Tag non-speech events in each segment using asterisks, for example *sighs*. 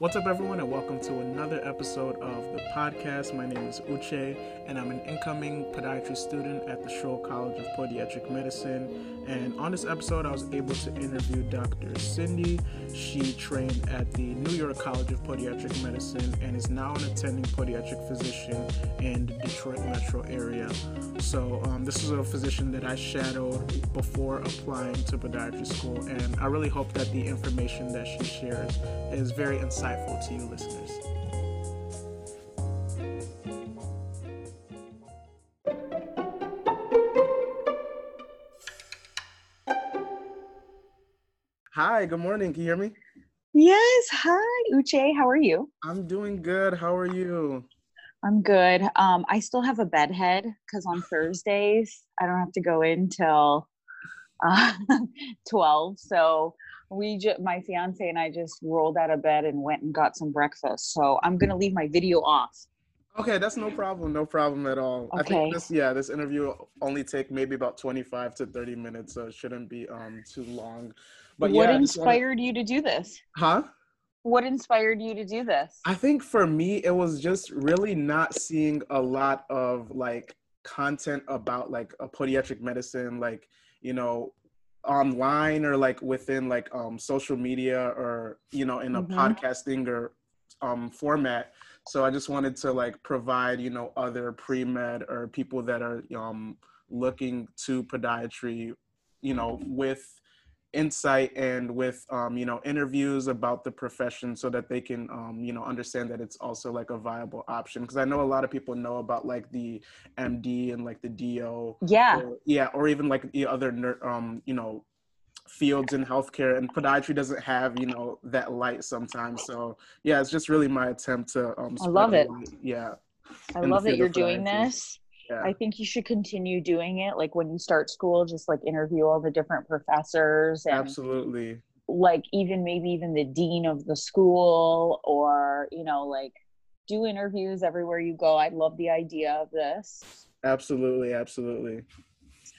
What's up, everyone, and welcome to another episode of the podcast. My name is Uche, and I'm an incoming podiatry student at the Scholl College of Podiatric Medicine. And on this episode, I was able to interview Dr. Cindy. She trained at the New York College of Podiatric Medicine and is now an attending podiatric physician in the Detroit metro area. So, um, this is a physician that I shadowed before applying to podiatry school, and I really hope that the information that she shares is very insightful insightful to you listeners. Hi, good morning. Can you hear me? Yes. Hi, Uche. How are you? I'm doing good. How are you? I'm good. Um, I still have a bedhead because on Thursdays I don't have to go in till uh, *laughs* 12. So we just my fiance and I just rolled out of bed and went and got some breakfast. So I'm gonna leave my video off. Okay, that's no problem. No problem at all. Okay. I think this yeah, this interview will only take maybe about 25 to 30 minutes, so it shouldn't be um too long. But what yeah, inspired wanna... you to do this? Huh? What inspired you to do this? I think for me it was just really not seeing a lot of like content about like a podiatric medicine like you know online or like within like um social media or you know in a mm-hmm. podcasting or um format so i just wanted to like provide you know other pre-med or people that are um looking to podiatry you know with insight and with um, you know interviews about the profession so that they can um, you know understand that it's also like a viable option. Because i know a lot of people know about like the md and like the do yeah. or, yeah or even like the other um, you know fields in healthcare and podiatry doesn't have you know that light sometimes. So yeah it's just really my attempt to um i love it. yeah i love that you're doing this yeah. I think you should continue doing it. Like when you start school, just like interview all the different professors. And Absolutely. Like even maybe even the dean of the school, or you know, like do interviews everywhere you go. I love the idea of this. Absolutely, absolutely.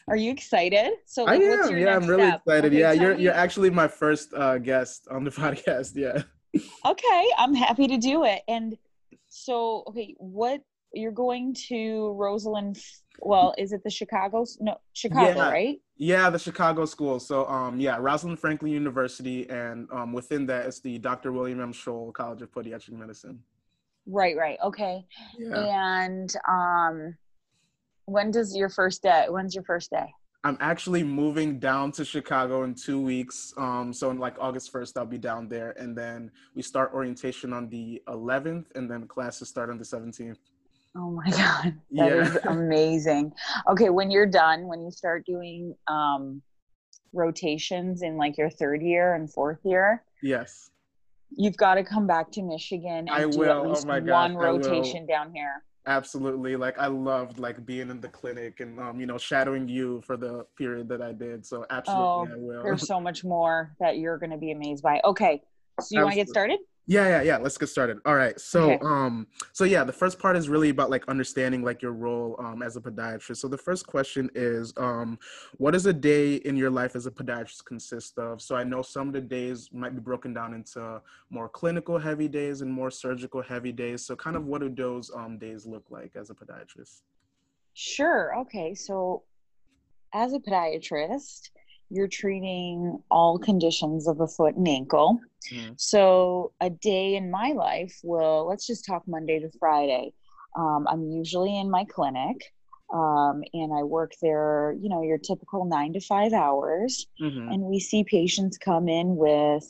Are you excited? So like, I am. yeah, I'm really step? excited. Okay, yeah, you're me. you're actually my first uh, guest on the *laughs* podcast. Yeah. okay, I'm happy to do it. And so, okay, what you're going to Rosalind well is it the chicago no chicago yeah. right? Yeah the chicago school. So um yeah rosalind franklin university and um within that it's the dr william m. Scholl college of podiatric medicine. Right right okay. Yeah. and um when does your first day when's your first day? I'm actually moving down to chicago in two weeks. Um so in like august 1st i'll be down there. And then we start orientation on the 11th and then classes start on the 17th Oh my *laughs* God. that yeah. is amazing. Okay, when you're done, when you start doing um, rotations in like your third year and fourth year. Yes. You've got to come back to Michigan and I do will. at oh least oh one rotation down here. Absolutely. Like I loved like being in the clinic and um, you know, shadowing you for the period that I did. So absolutely oh, I will. There's so much more that you're gonna be amazed by. Okay. So you want to get started? Yeah, yeah, yeah. Let's get started. All right. So, okay. um, so yeah, the first part is really about like understanding like your role um as a podiatrist. So the first question is, um, what does a day in your life as a podiatrist consist of? So I know some of the days might be broken down into more clinical heavy days and more surgical heavy days. So kind of what do those um days look like as a podiatrist? Sure. Okay. So as a podiatrist, you're treating all conditions of the foot and ankle. Mm. So a day in my life will, let's just talk Monday to Friday. Um, I'm usually in my clinic um, and I work there, you know, your typical nine to five hours. Mm-hmm. And we see patients come in with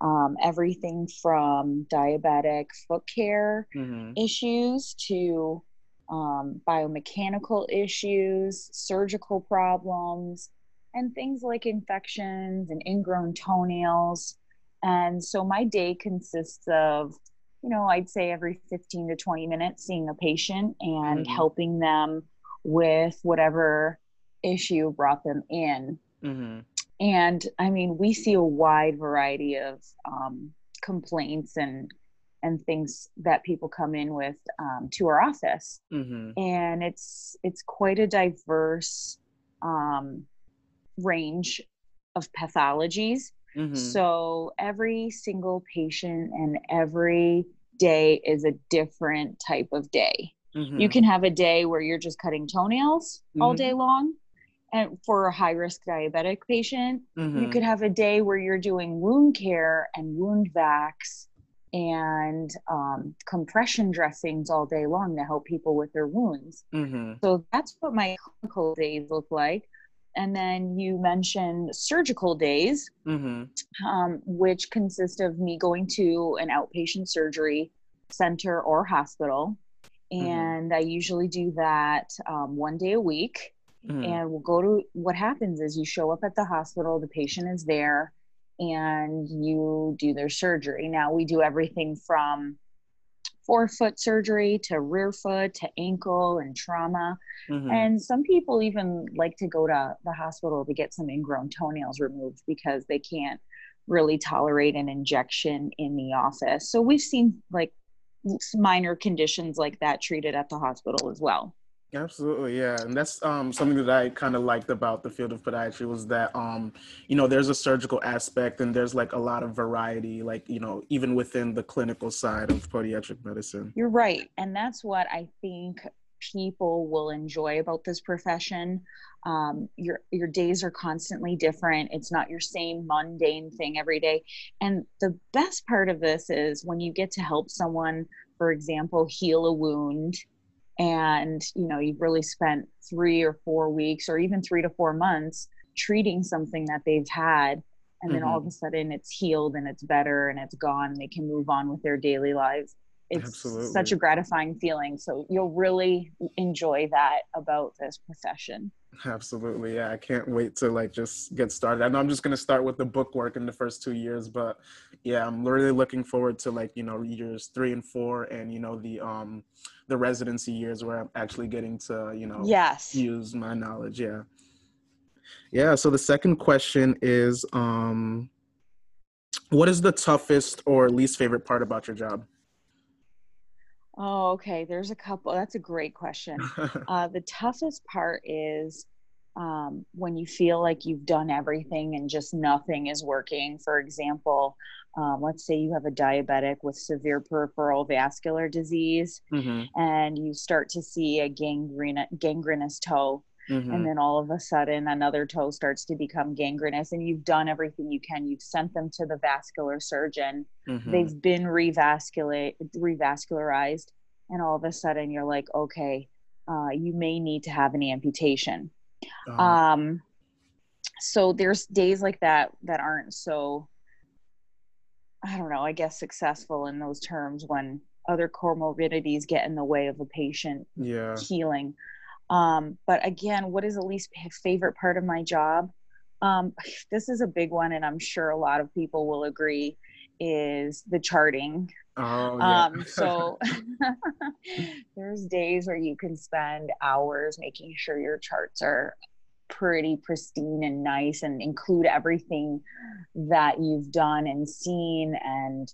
um, everything from diabetic foot care mm-hmm. issues to um, biomechanical issues, surgical problems, and things like infections and ingrown toenails. And so my day consists of, you know, I'd say every 15 to 20 minutes seeing a patient and mm-hmm. helping them with whatever issue brought them in. Mm-hmm. And I mean, we see a wide variety of um, complaints and and things that people come in with um, to our office, mm-hmm. and it's it's quite a diverse um, range of pathologies. Mm-hmm. So every single patient and every day is a different type of day. Mm-hmm. You can have a day where you're just cutting toenails mm-hmm. all day long. And for a high risk diabetic patient, you mm-hmm. could have a day where you're doing wound care and wound vacs and um, compression dressings all day long to help people with their wounds. Mm-hmm. So that's what my clinical days look like. And then you mentioned surgical days, mm-hmm. um, which consist of me going to an outpatient surgery center or hospital. Mm-hmm. And mm-hmm. I usually do that um, one day a week. Mm-hmm. And we'll go to what happens is you show up at the hospital, the patient is there, and you do their surgery. Now, we do everything from forefoot surgery to rear foot to ankle and trauma. Mm-hmm. And some people even like to go to the hospital to get some ingrown toenails removed because they can't really tolerate an injection in the office. So we've seen like minor conditions like that treated at the hospital as well. Absolutely, yeah, and that's um, something that I kind of liked about the field of podiatry was that um, you know there's a surgical aspect and there's like a lot of variety, like you know even within the clinical side of podiatric medicine. You're right, and that's what I think people will enjoy about this profession. Um, your your days are constantly different. It's not your same mundane thing every day, and the best part of this is when you get to help someone, for example, heal a wound and you know you've really spent three or four weeks or even three to four months treating something that they've had and then mm-hmm. all of a sudden it's healed and it's better and it's gone and they can move on with their daily lives it's Absolutely. such a gratifying feeling so you'll really enjoy that about this profession Absolutely. Yeah. I can't wait to like just get started. I know I'm just going to start with the book work in the first two years, but yeah, I'm really looking forward to like, you know, years three and four and, you know, the, um, the residency years where I'm actually getting to, you know, yes, use my knowledge. Yeah. Yeah. So the second question is, um, what is the toughest or least favorite part about your job? Oh, okay. There's a couple. That's a great question. *laughs* uh, the toughest part is um, when you feel like you've done everything and just nothing is working. For example, um, let's say you have a diabetic with severe peripheral vascular disease mm-hmm. and you start to see a gangrene, gangrenous toe Mm-hmm. And then all of a sudden, another toe starts to become gangrenous, and you've done everything you can. You've sent them to the vascular surgeon. Mm-hmm. They've been revasculate, revascularized, and all of a sudden, you're like, okay, uh, you may need to have an amputation. Uh-huh. Um, so there's days like that that aren't so, I don't know, I guess successful in those terms when other comorbidities get in the way of a patient yeah. healing. Um, but again, what is the least favorite part of my job? Um, *sighs* this is a big one, and I'm sure a lot of people will agree. Is the charting? Oh, yeah. um, so *laughs* *laughs* there's days where you can spend hours making sure your charts are pretty pristine and nice and include everything that you've done and seen and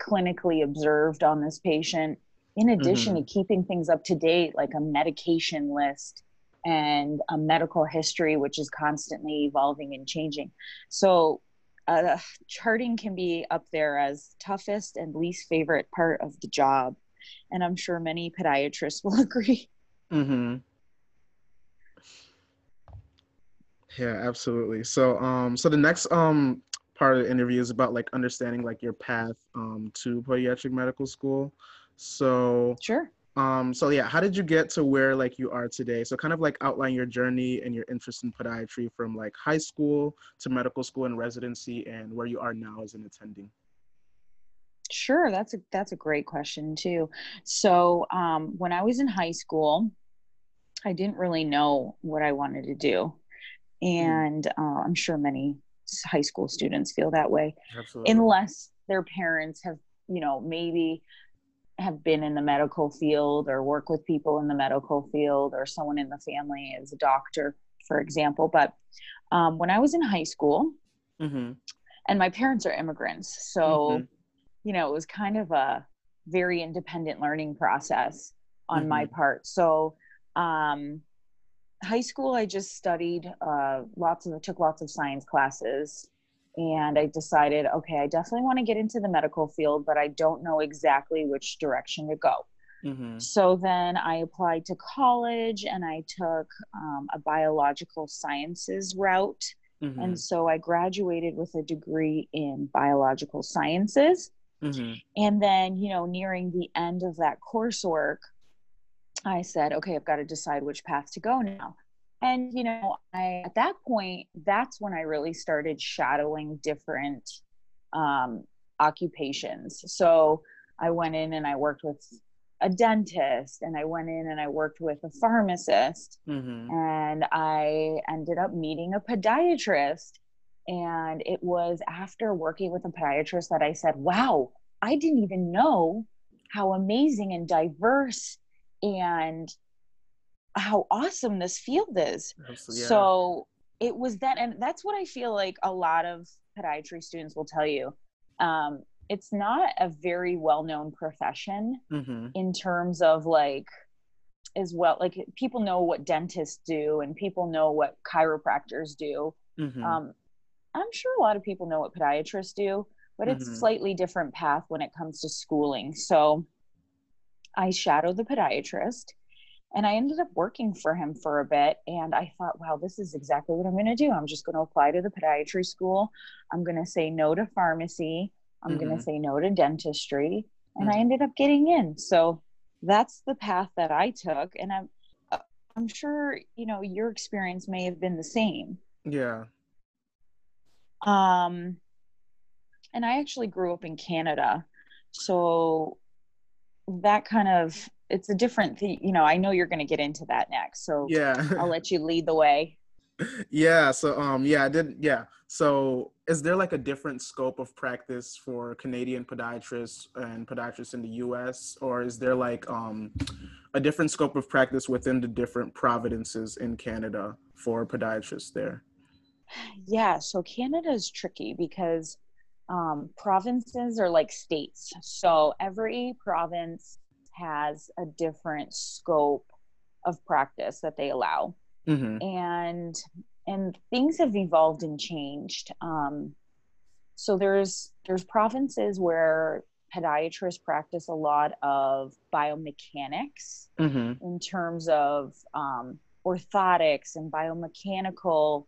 clinically observed on this patient in addition mm-hmm. to keeping things up to date like a medication list and a medical history which is constantly evolving and changing so uh, charting can be up there as toughest and least favorite part of the job and i'm sure many podiatrists *laughs* will agree mm-hmm. yeah absolutely so um so the next um part of the interview is about like understanding like your path um to podiatric medical school so sure. Um, so yeah, how did you get to where like you are today? So kind of like outline your journey and your interest in podiatry from like high school to medical school and residency and where you are now as an attending. Sure, that's a that's a great question too. So um, when I was in high school, I didn't really know what I wanted to do, hmm. and mm. uh, I'm sure many high school students feel that way, Absolutely. unless their parents have you know maybe have been in the medical field or work with people in the medical field or someone in the family is a doctor, for example. But um, when I was in high school, mm-hmm. and my parents are immigrants, so mm-hmm. you know it was kind of a very independent learning process on mm-hmm. my part. So um, high school, I just studied uh, lots of, took lots of science classes and I decided, okay, I definitely want to get into the medical field, but I don't know exactly which direction to go. Mm-hmm. So then I applied to college and I took um, a biological sciences route. Mm-hmm. And so I graduated with a degree in biological sciences. Mm-hmm. And then, you know, nearing the end of that coursework, I said, okay, I've got to decide which path to go now. And, you know, I, at that point, that's when I really started shadowing different um, occupations. So I went in and I worked with a dentist and I went in and I worked with a pharmacist mm-hmm. and I ended up meeting a podiatrist. And it was after working with a podiatrist that I said, wow, I didn't even know how amazing and diverse and how awesome this field is. Absolutely, yeah. So it was that, and that's what I feel like a lot of podiatry students will tell you. Um, it's not a very well known profession mm-hmm. in terms of like, as well, like people know what dentists do and people know what chiropractors do. Mm-hmm. Um, I'm sure a lot of people know what podiatrists do, but it's mm-hmm. slightly different path when it comes to schooling. So I shadowed the podiatrist and I ended up working for him for a bit. And I thought, wow, this is exactly what I'm going to do. I'm just going to apply to the podiatry school. I'm going to say no to pharmacy. I'm mm-hmm. going to say no to dentistry. And mm-hmm. I ended up getting in. So that's the path that I took. And I'm, I'm sure, you know, your experience may have been the same. Yeah. Um, and I actually grew up in Canada. So that kind of it's a different thing you know i know you're going to get into that next so yeah. I'll *laughs* let you lead the way. Yeah so um yeah i did yeah so is there like a different scope of practice for canadian podiatrists and podiatrists in the us or is there like um a different scope of practice within the different provinces in canada for podiatrists there? Yeah so canada is tricky because um, provinces are like states so every province has a different scope of practice that they allow mm-hmm. and and things have evolved and changed um, so there's there's provinces where podiatrists practice a lot of biomechanics mm-hmm. in terms of um, orthotics and biomechanical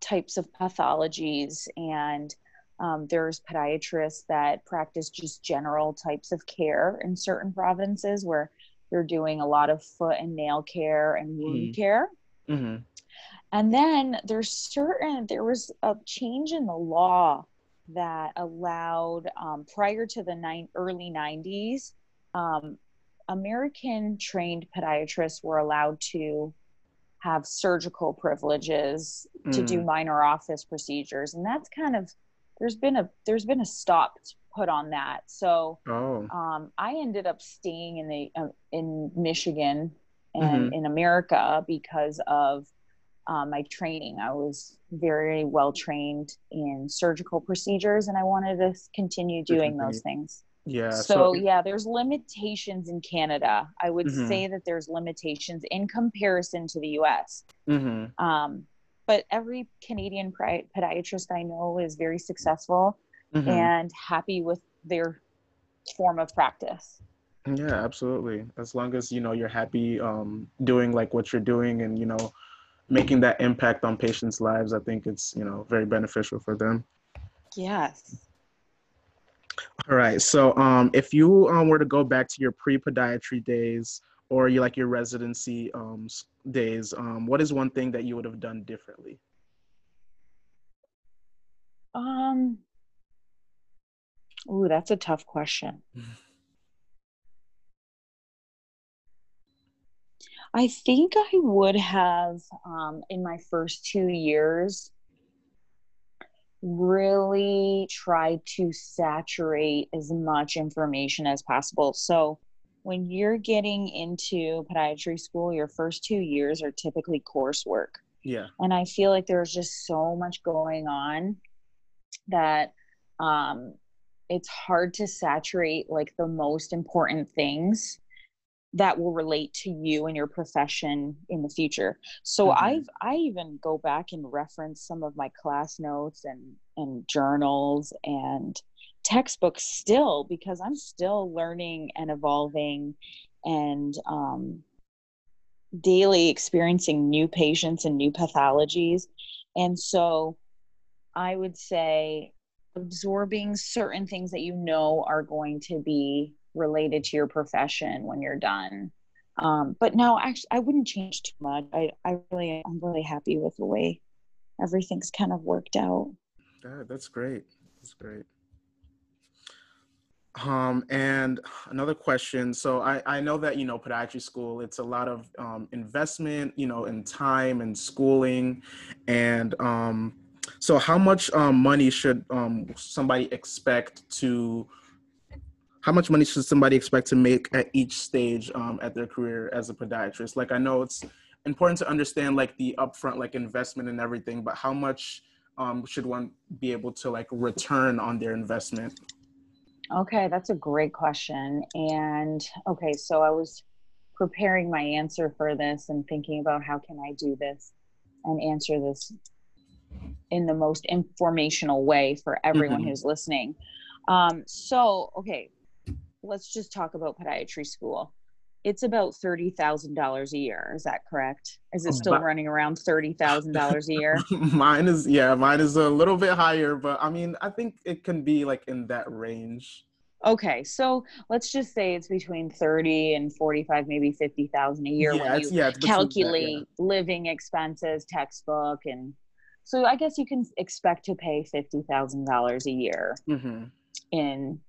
types of pathologies and um, there's podiatrists that practice just general types of care in certain provinces where they're doing a lot of foot and nail care and wound mm-hmm. care. Mm-hmm. And then there's certain, there was a change in the law that allowed, um, prior to the nine, early 90s, um, American trained podiatrists were allowed to have surgical privileges mm. to do mm. minor office procedures. And that's kind of there's been a there's been a stop put on that. So oh. um, I ended up staying in the uh, in Michigan and mm-hmm. in America because of uh, my training. I was very well trained in surgical procedures, and I wanted to continue doing those things. Yeah. So, so, yeah, there's limitations in Canada. I would mm-hmm. say that there's limitations in comparison to the U.S. Mm-hmm. Um, but every Canadian podiatrist I know is very successful mm-hmm. and happy with their form of practice. Yeah, absolutely. As long as you know you're happy um, doing like what you're doing and you know making that impact on patients' lives, I think it's you know very beneficial for them. Yes. All right. So, um, if you um, were to go back to your pre-podiatry days, or you like your residency um, days, um, what is one thing that you would have done differently? Um, that's a tough question. I think I would have, um, in my first two years, really tried to saturate as much information as possible. So, when you're getting into podiatry school, your first two years are typically coursework. Yeah. And I feel like there's just so much going on that um, it's hard to saturate like the most important things that will relate to you and your profession in the future. So mm-hmm. I've I even go back and reference some of my class notes and and journals and textbooks still because I'm still learning and evolving and um, daily experiencing new patients and new pathologies. And so I would say absorbing certain things that you know are going to be related to your profession when you're done. Um, but no, actually, I wouldn't change too much. I, I really, I'm really happy with the way everything's kind of worked out. Yeah, that's great. That's great. Um, and another question. So I, I know that, you know, podiatry school, it's a lot of um, investment, you know, in time and schooling. And um, so how much um, money should um, somebody expect to, how much money should somebody expect to make at each stage um, at their career as a podiatrist? Like, I know it's important to understand like the upfront, like investment and everything, but how much um, should one be able to like return on their investment? Okay, that's a great question. And okay, so I was preparing my answer for this and thinking about how can I do this and answer this in the most informational way for everyone mm-hmm. who's listening. Um, so, okay, let's just talk about podiatry school. It's about thirty thousand dollars a year. Is that correct? Is it still running around thirty thousand dollars a year? *laughs* mine is yeah, mine is a little bit higher, but I mean, I think it can be like in that range. Okay, so let's just say it's between thirty and forty-five, maybe fifty thousand a year yeah, when you yeah, calculate that, yeah. living expenses, textbook, and so I guess you can expect to pay fifty thousand dollars a year mm-hmm. in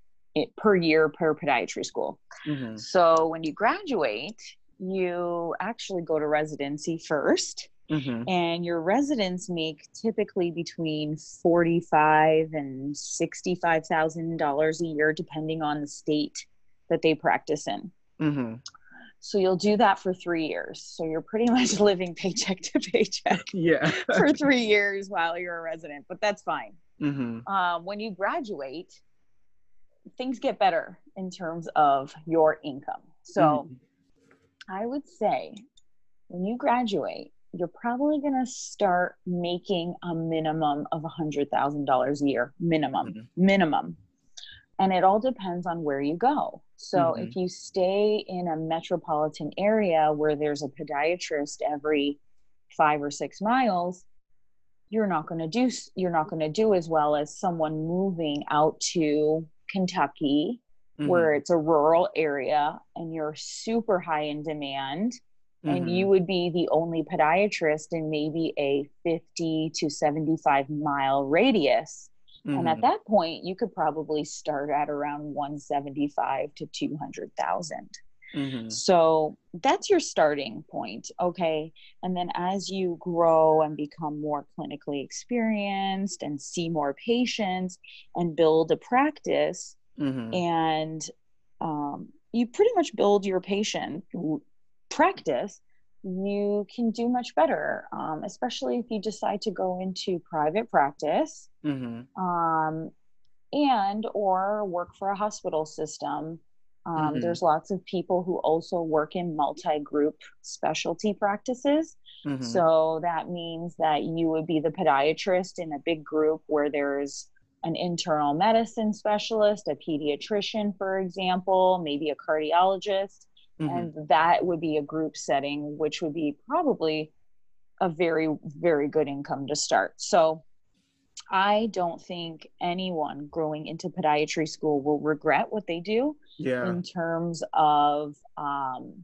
per year per podiatry school. Mm-hmm. So when you graduate, you actually go to residency 1st mm-hmm. and your residents make typically between forty-five and sixty-five thousand dollars a year, depending on the state that they practice in. Mm-hmm. So you'll do that for three years. So you're pretty *laughs* much living paycheck to paycheck. *laughs* Yeah. for three years while you're a resident, but that's fine. Mm-hmm. Um, when you graduate, things get better in terms of your income. So mm-hmm. I would say when you graduate, you're probably going to start making a minimum of a $100,000 a year, minimum, mm-hmm. minimum. And it all depends on where you go. So mm-hmm. if you stay in a metropolitan area where there's a podiatrist every five or six miles, you're not going to do you're not going to do as well as someone moving out to Kentucky, mm-hmm. where it's a rural area and you're super high in demand. Mm-hmm. And you would be the only podiatrist in maybe a 50 to 75 mile radius. Mm-hmm. And at mm-hmm. that point, you could probably start at around 175 to 200,000. Mm-hmm. So that's your starting point. Okay. And then as you grow and become more clinically experienced and see more patients and build a practice, mm-hmm. and um, you pretty much build your patient practice, you can do much better, um, especially if you decide to go into private practice. Mm-hmm. Um, and or work for a hospital system um, mm-hmm. There's lots of people who also work in multi group specialty practices. Mm-hmm. So that means that you would be the podiatrist in a big group where there's an internal medicine specialist, a pediatrician, for example, maybe a cardiologist. Mm-hmm. And that would be a group setting, which would be probably a very, very good income to start. So I don't think anyone growing into podiatry school will regret what they do yeah. in terms of um,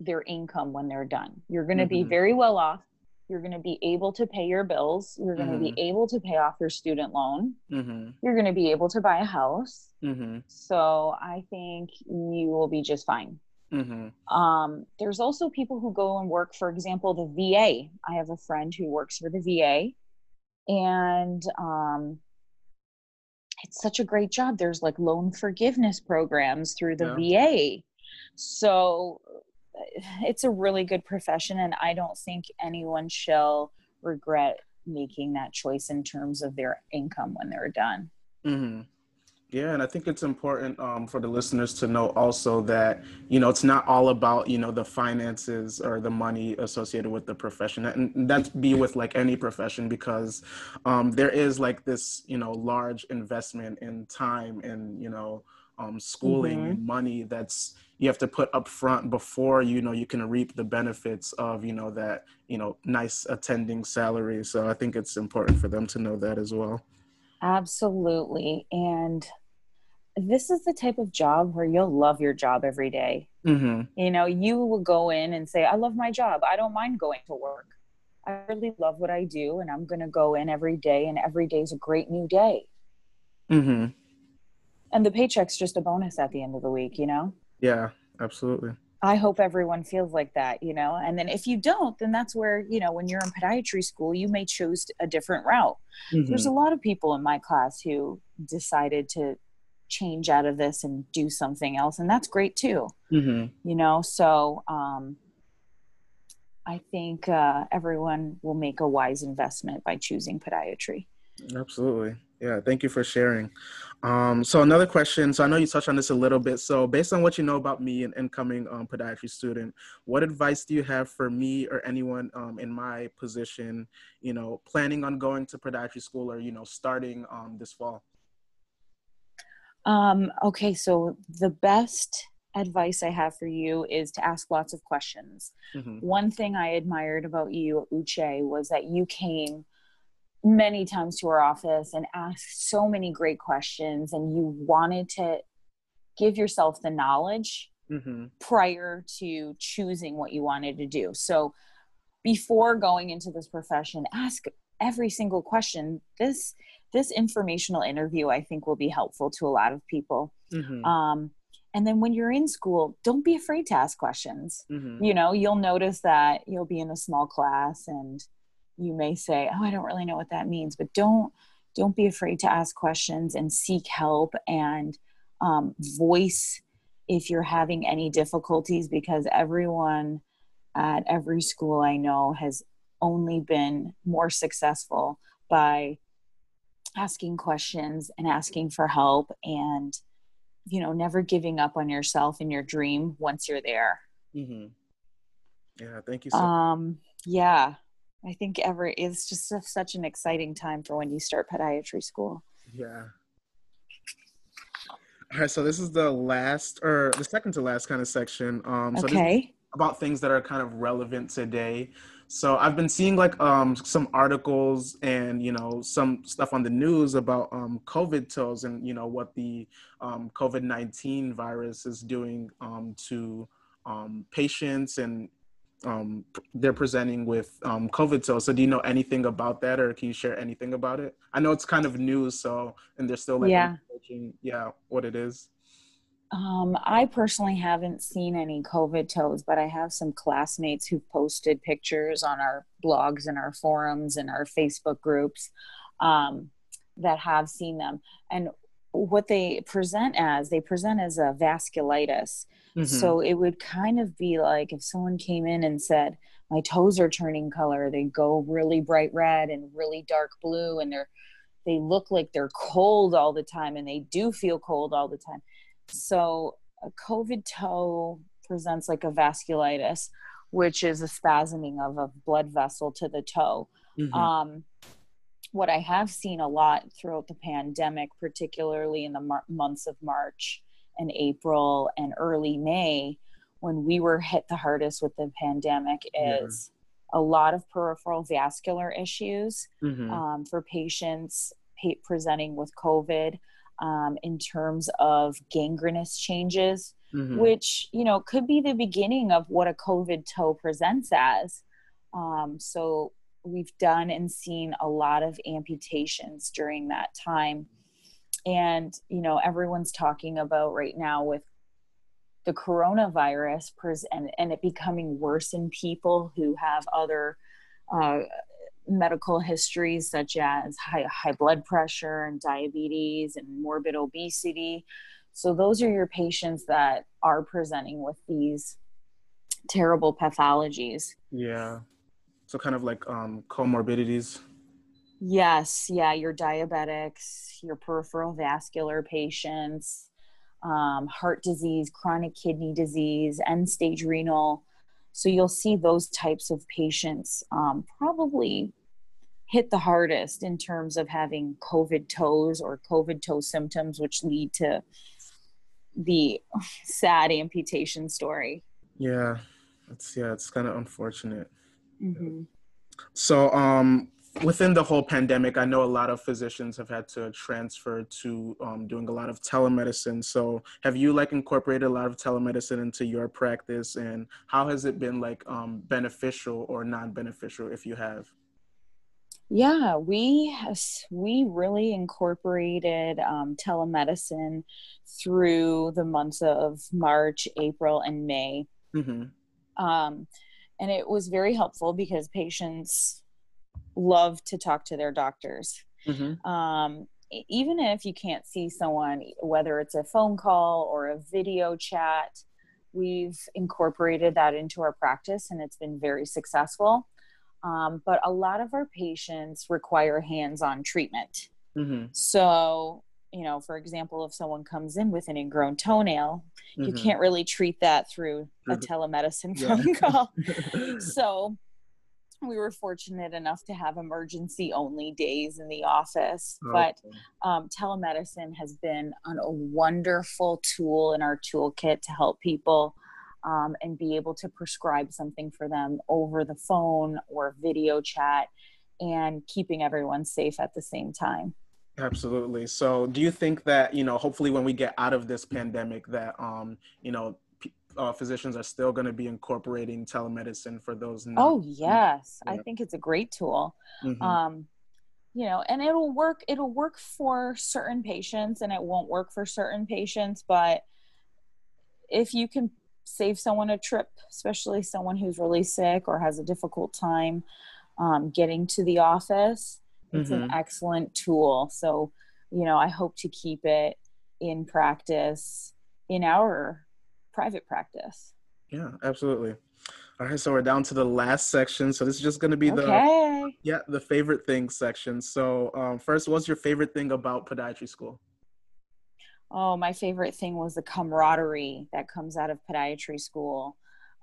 their income when they're done. You're going to mm-hmm. be very well off. You're going to be able to pay your bills. You're going to mm-hmm. be able to pay off your student loan. Mm-hmm. You're going to be able to buy a house. Mm-hmm. So I think you will be just fine. Mm-hmm. Um, there's also people who go and work, for example, the VA. I have a friend who works for the VA and um, it's such a great job. There's like loan forgiveness programs through the yeah. VA. So *sighs* it's a really good profession, and I don't think anyone shall regret making that choice in terms of their income when they're done. Mm-hmm. Yeah, and I think it's important um, for the listeners to know also that you know it's not all about you know the finances or the money associated with the profession, and that's be with like any profession because um, there is like this you know large investment in time and you know um, schooling mm-hmm. and money that's you have to put up front before you know you can reap the benefits of you know that you know nice attending salary. So I think it's important for them to know that as well. Absolutely, and this is the type of job where you'll love your job every day. Mm-hmm. You know, you will go in and say, I love my job. I don't mind going to work. I really love what I do, and I'm going to go in every day, and every day is a great new day. Mm-hmm. And the paycheck's just a bonus at the end of the week, you know? Yeah, absolutely. I hope everyone feels like that, you know? And then if you don't, then that's where, you know, when you're in podiatry school, you may choose a different route. Mm-hmm. There's a lot of people in my class who decided to change out of this and do something else and that's great too. Mm-hmm. you know so um, i think uh, everyone will make a wise investment by choosing podiatry. Absolutely. Yeah thank you for sharing. Um, so another question so i know you touched on this a little bit. So based on what you know about me an incoming um, podiatry student what advice do you have for me or anyone um, in my position you know planning on going to podiatry school or you know starting um, this fall um, okay, so the best advice I have for you is to ask lots of questions. Mm-hmm. One thing I admired about you, Uche, was that you came many times to our office and asked so many great questions, and you wanted to give yourself the knowledge mm-hmm. prior to choosing what you wanted to do. So before going into this profession, ask every single question. This this informational interview i think will be helpful to a lot of people mm-hmm. um, and then when you're in school don't be afraid to ask questions mm-hmm. you know you'll notice that you'll be in a small class and you may say oh i don't really know what that means but don't don't be afraid to ask questions and seek help and um, voice if you're having any difficulties because everyone at every school i know has only been more successful by asking questions and asking for help and you know never giving up on yourself and your dream once you're there. Mm-hmm. yeah thank you so um yeah i think ever is just a, such an exciting time for when you start podiatry school. Yeah. All right so this is the last or the second to last kind of section. Um so okay. about things that are kind of relevant today so I've been seeing like um, some articles and you know some stuff on the news about um, COVID toes and you know what the um, COVID nineteen virus is doing um, to um, patients and um, they're presenting with COVID toes. So do you know anything about that, or can you share anything about it? I know it's kind of new, so and they're still like yeah, yeah, what it is. Um, I personally haven't seen any COVID toes, but I have some classmates who've posted pictures on our blogs and our forums and our Facebook groups um, that have seen them. And what they present as, they present as a vasculitis. Mm-hmm. So it would kind of be like if someone came in and said, My toes are turning color, they go really bright red and really dark blue, and they're they look like they're cold all the time and they do feel cold all the time so a COVID toe presents like a vasculitis, which is a spasming of a blood vessel to the toe. Mm-hmm. Um, what I have seen a lot throughout the pandemic, particularly in the mar- months of March and April and early May, when we were hit the hardest with the pandemic, is yeah. a lot of peripheral vascular issues mm-hmm. um, for patients pa- presenting with COVID um, in terms of gangrenous changes, mm-hmm. which you know could be the beginning of what a COVID toe presents as. Um, so we've done and seen a lot of amputations during that time, and you know everyone's talking about right now with the coronavirus and, and it becoming worse in people who have other uh, medical histories such as high, high blood pressure and diabetes and morbid obesity. So, those are your patients that are presenting with these terrible pathologies. Yeah. So, kind of like um, comorbidities. Yes, yeah, your diabetics, your peripheral vascular patients, um, heart disease, chronic kidney disease, end stage renal. So you'll see those types of patients um, probably hit the hardest in terms of having COVID toes or COVID toe symptoms, which lead to the sad amputation story. Yeah, it's yeah, it's kind of unfortunate. Mm-hmm. So, um, within the whole pandemic, I know a lot of physicians have had to transfer to um, doing a lot of telemedicine. So, have you like incorporated a lot of telemedicine into your practice, and how has it been like um, beneficial or non-beneficial if you have? Yeah, we we really incorporated um, telemedicine through the months of March, April, and May. Mm-hmm. Um, and it was very helpful because patients love to talk to their doctors. Mm-hmm. Um, even if you can't see someone, whether it's a phone call or a video chat, we've incorporated that into our practice and it's been very successful. Um, but a lot of our patients require hands on treatment. Mm-hmm. So, you know, for example, if someone comes in with an ingrown toenail, mm-hmm. you can't really treat that through a telemedicine *laughs* phone call. *laughs* so, we were fortunate enough to have emergency only days in the office oh, but um, telemedicine has been an, a wonderful tool in our toolkit to help people um, and be able to prescribe something for them over the phone or video chat and keeping everyone safe at the same time absolutely so do you think that you know hopefully when we get out of this pandemic that um you know uh, physicians are still going to be incorporating telemedicine for those. Non- oh yes, yeah. I think it's a great tool. Mm-hmm. Um, you know, and it'll work. It'll work for certain patients, and it won't work for certain patients. But if you can save someone a trip, especially someone who's really sick or has a difficult time um, getting to the office, it's mm-hmm. an excellent tool. So, you know, I hope to keep it in practice in our private practice. Yeah, absolutely. All right, so we're down to the last section. So this is just going to be the okay. yeah the favorite things section. So um, first, what's your favorite thing about podiatry school? Oh, my favorite thing was the camaraderie that comes out of podiatry school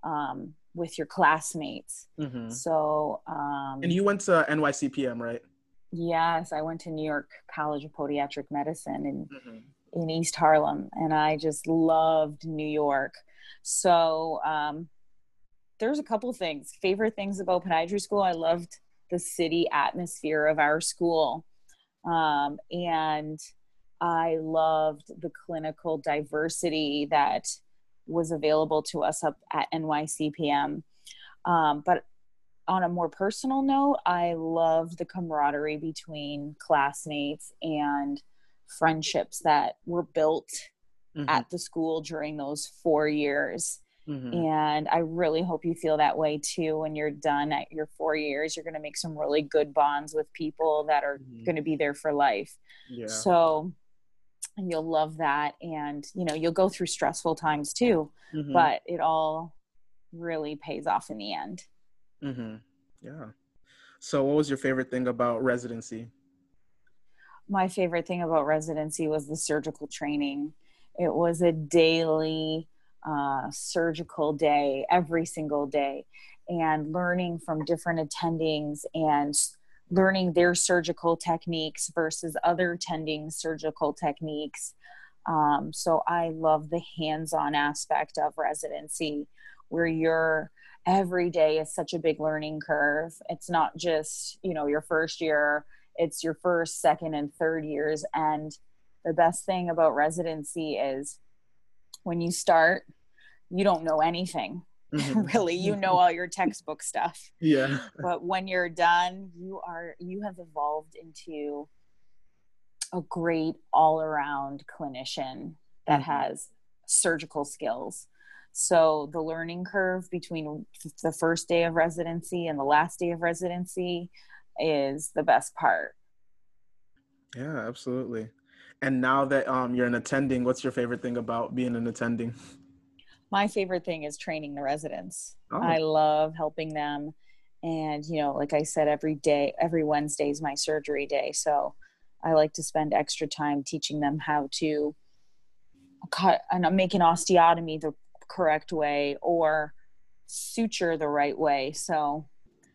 um, with your classmates. Mm-hmm. So, um, and you went to NYCPM, right? Yes, I went to New York College of Podiatric Medicine, and mm-hmm in East Harlem, and I just loved New York. So um, there's a couple things. Favorite things about podiatry school. I loved the city atmosphere of our school, um, and I loved the clinical diversity that was available to us up at NYCPM. Um, but on a more personal note, I love the camaraderie between classmates and friendships that were built mm-hmm. at the school during those four years. Mm-hmm. And I really hope you feel that way too when you're done at your four years. You're going to make some really good bonds with people that are mm-hmm. going to be there for life. Yeah. So, and you'll love that. And, you know, you'll go through stressful times too, mm-hmm. but it all really pays off in the end. Mm-hmm. Yeah. So, what was your favorite thing about residency? my favorite thing about residency was the surgical training. It was a daily uh, surgical day, every single day, and learning from different attendings and learning their surgical techniques versus other attending surgical techniques. Um, so I love the hands on aspect of residency where you're every day is such a big learning curve. It's not just, you know, your first year it's your first, second, and third years. And the best thing about residency is when you start, you don't know anything. Mm-hmm. *laughs* really you know all your textbook stuff *laughs* yeah but when you're done you are you have evolved into a great all-around clinician that mm-hmm. has surgical skills so the learning curve between the first day of residency and the last day of residency is the best part. Yeah, absolutely. And now that um, you're an attending, what's your favorite thing about being an attending? *laughs* My favorite thing is training the residents. Oh. I love helping them and you know like i said every day every wednesday is my surgery day so i like to spend extra time teaching them how to cut and make an osteotomy the correct way or suture the right way so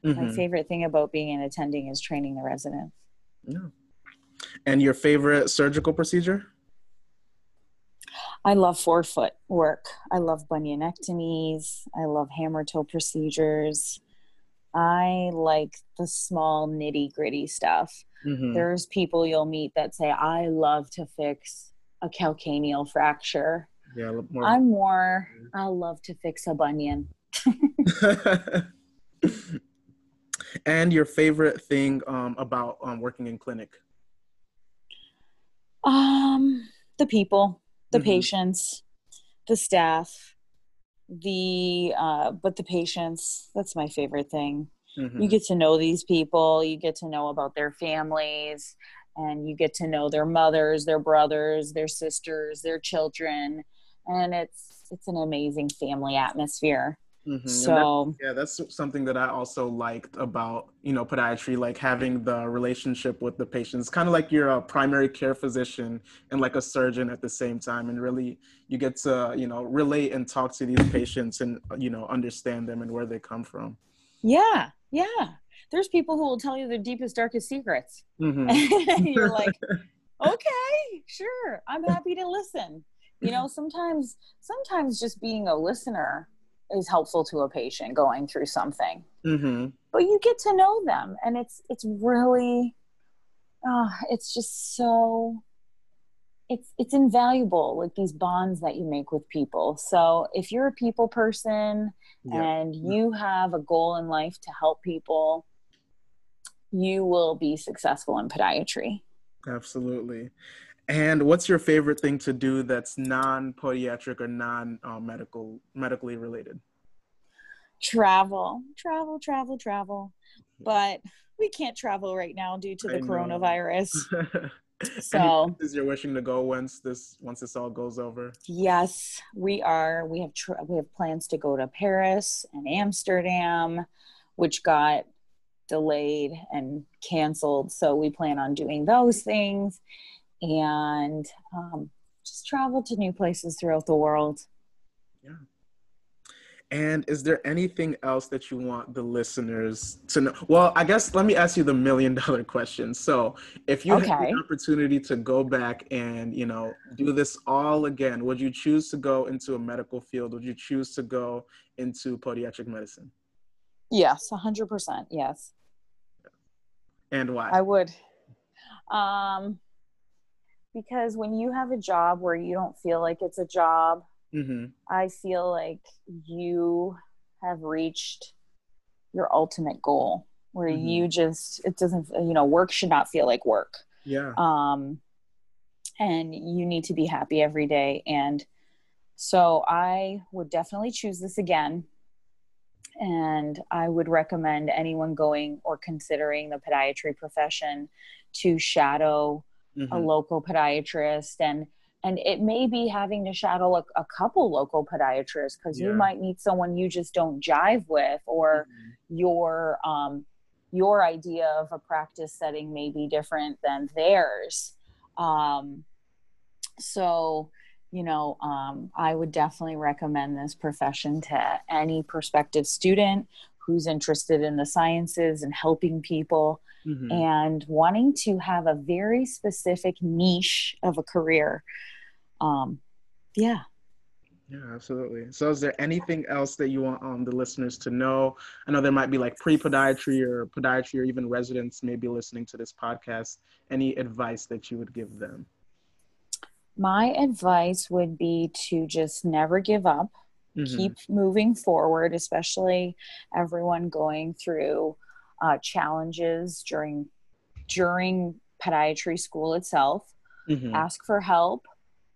mm-hmm. my favorite thing about being an attending is training the residents yeah. and your favorite surgical procedure I love forefoot work. I love bunionectomies. I love hammer toe procedures. I like the small nitty gritty stuff. Mm-hmm. There's people you'll meet that say, I love to fix a calcaneal fracture. Yeah, more. I'm more, I love to fix a bunion. *laughs* and your favorite thing um, about um, working in clinic? Um, the people, the mm-hmm. patients, the staff, the uh, but the patients that's my favorite thing mm-hmm. you get to know these people you get to know about their families and you get to know their mothers their brothers their sisters their children and it's it's an amazing family atmosphere Mm-hmm. So that, yeah, that's something that I also liked about you know podiatry, like having the relationship with the patients, kind of like you're a primary care physician and like a surgeon at the same time, and really you get to you know relate and talk to these patients and you know understand them and where they come from. Yeah, yeah. There's people who will tell you their deepest, darkest secrets. Mm-hmm. *laughs* you're *laughs* like, okay, sure, I'm happy to listen. You know, sometimes sometimes just being a listener is helpful to a patient going through something. Mm-hmm. but you get to know them and it's it's really uh, it's just so it's it's invaluable like these bonds that you make with people. So if you're a people person yeah. and you have a goal in life to help people you will be successful in podiatry. Absolutely and what's your favorite thing to do that's non-podiatric or non-medical uh, medically related? Travel, travel, travel, travel. But we can't travel right now due to the coronavirus. *laughs* so is you're wishing to go once this once this all goes over yes we are we have tr- we have plans to go to paris and amsterdam which got delayed and canceled so we plan on doing those things and um, just travel to new places throughout the world. Yeah. And is there anything else that you want the listeners to know? Well, I guess let me ask you the million dollar question. So, if you okay. had the opportunity to go back and, you know, do this all again, would you choose to go into a medical field? Would you choose to go into podiatric medicine? Yes, 100%. Yes. And why? I would. Um, because when you have a job where you don't feel like it's a job mm-hmm. i feel like you have reached your ultimate goal where mm-hmm. you just it doesn't you know work should not feel like work yeah um and you need to be happy every day and so i would definitely choose this again and i would recommend anyone going or considering the podiatry profession to shadow mm-hmm. a local podiatrist and and it may be having to shadow a, a couple local podiatrists because yeah. you might meet someone you just don't jive with or mm-hmm. your um, your idea of a practice setting may be different than theirs um, so you know um, i would definitely recommend this profession to any prospective student who's interested in the sciences and helping people mm-hmm. and wanting to have a very specific niche of a career. Um, yeah. Yeah, absolutely. So, is there anything else that you want um, the listeners to know? I know there might be like pre podiatry or podiatry or even residents maybe listening to this podcast. Any advice that you would give them? My advice would be to just never give up, mm-hmm. keep moving forward, especially everyone going through uh, challenges during during podiatry school itself. Mm-hmm. Ask for help.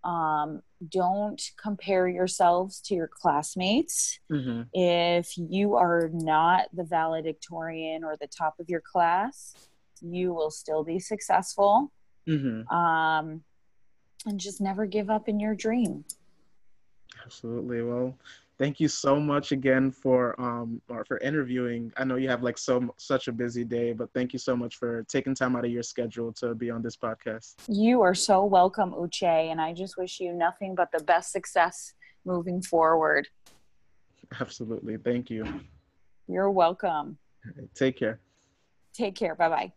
Um, don't compare yourselves to your classmates. Mm-hmm. If you are not the valedictorian or the top of your class, you will still be successful. Mm-hmm. Um, and just never give up in your dream. Absolutely. Well, thank you so much again for um or for interviewing. I know you have like so such a busy day, but thank you so much for taking time out of your schedule to be on this podcast. You are so welcome, Uche, and I just wish you nothing but the best success moving forward. Absolutely. Thank you. You're welcome. Take care. Take care. Bye-bye.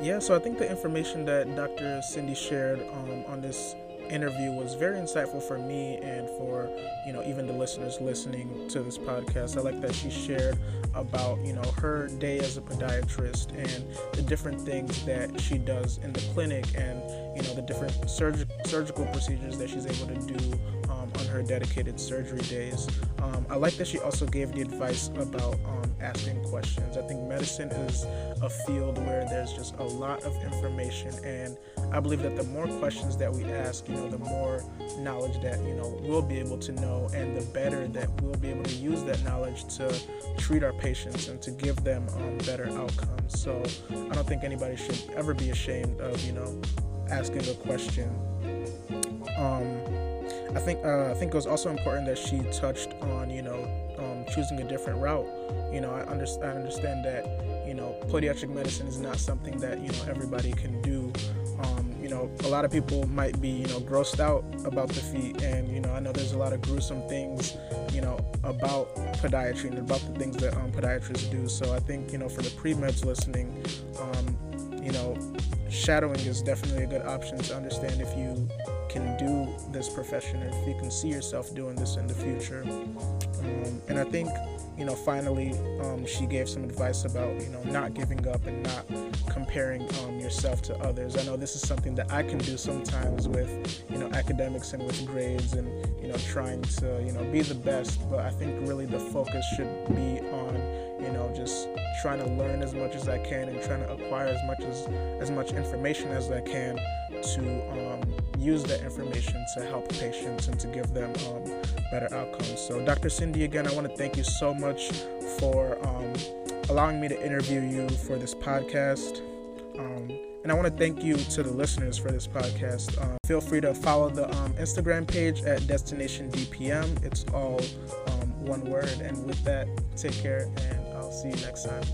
Yeah, so I think the information that Dr. Cindy shared um, on this interview was very insightful for me and for you know even the listeners listening to this podcast. I like that she shared about you know her day as a podiatrist and the different things that she does in the clinic and you know the different surg- surgical procedures that she's able to do um, on her dedicated surgery days. Um, I like that she also gave the advice about um, asking questions. I think medicine is a field where there's just a lot of information, and I believe that the more questions that we ask, you know, the more knowledge that you know we'll be able to know, and the better that we'll be able to use that knowledge to treat our patients and to give them um, better outcomes. So I don't think anybody should ever be ashamed of you know asking a question. Um, I think uh, I think it was also important that she touched on you know um, choosing a different route. You know, I, under- I understand that you know podiatric medicine is not something that you know everybody can do. Um, you know, a lot of people might be you know grossed out about the feet, and you know I know there's a lot of gruesome things you know about podiatry and about the things that um, podiatrists do. So I think you know for the pre meds listening, um, you know, shadowing is definitely a good option to understand if you can do this profession if you can see yourself doing this in the future. Um, and I think, you know, finally, um, she gave some advice about, you know, not giving up and not comparing um, yourself to others. I know this is something that I can do sometimes with, you know, academics and with grades and, you know, trying to, you know, be the best. But I think really the focus should be on, you know, just trying to learn as much as I can and trying to acquire as much as as much information as I can to um, use that information to help patients and to give them um, better outcomes. So, Dr. Cindy, again, I want to thank you so much for um, allowing me to interview you for this podcast. Um, and I want to thank you to the listeners for this podcast. Um, feel free to follow the um, Instagram page at Destination DPM. It's all um, one word. And with that, take care, and I'll see you next time.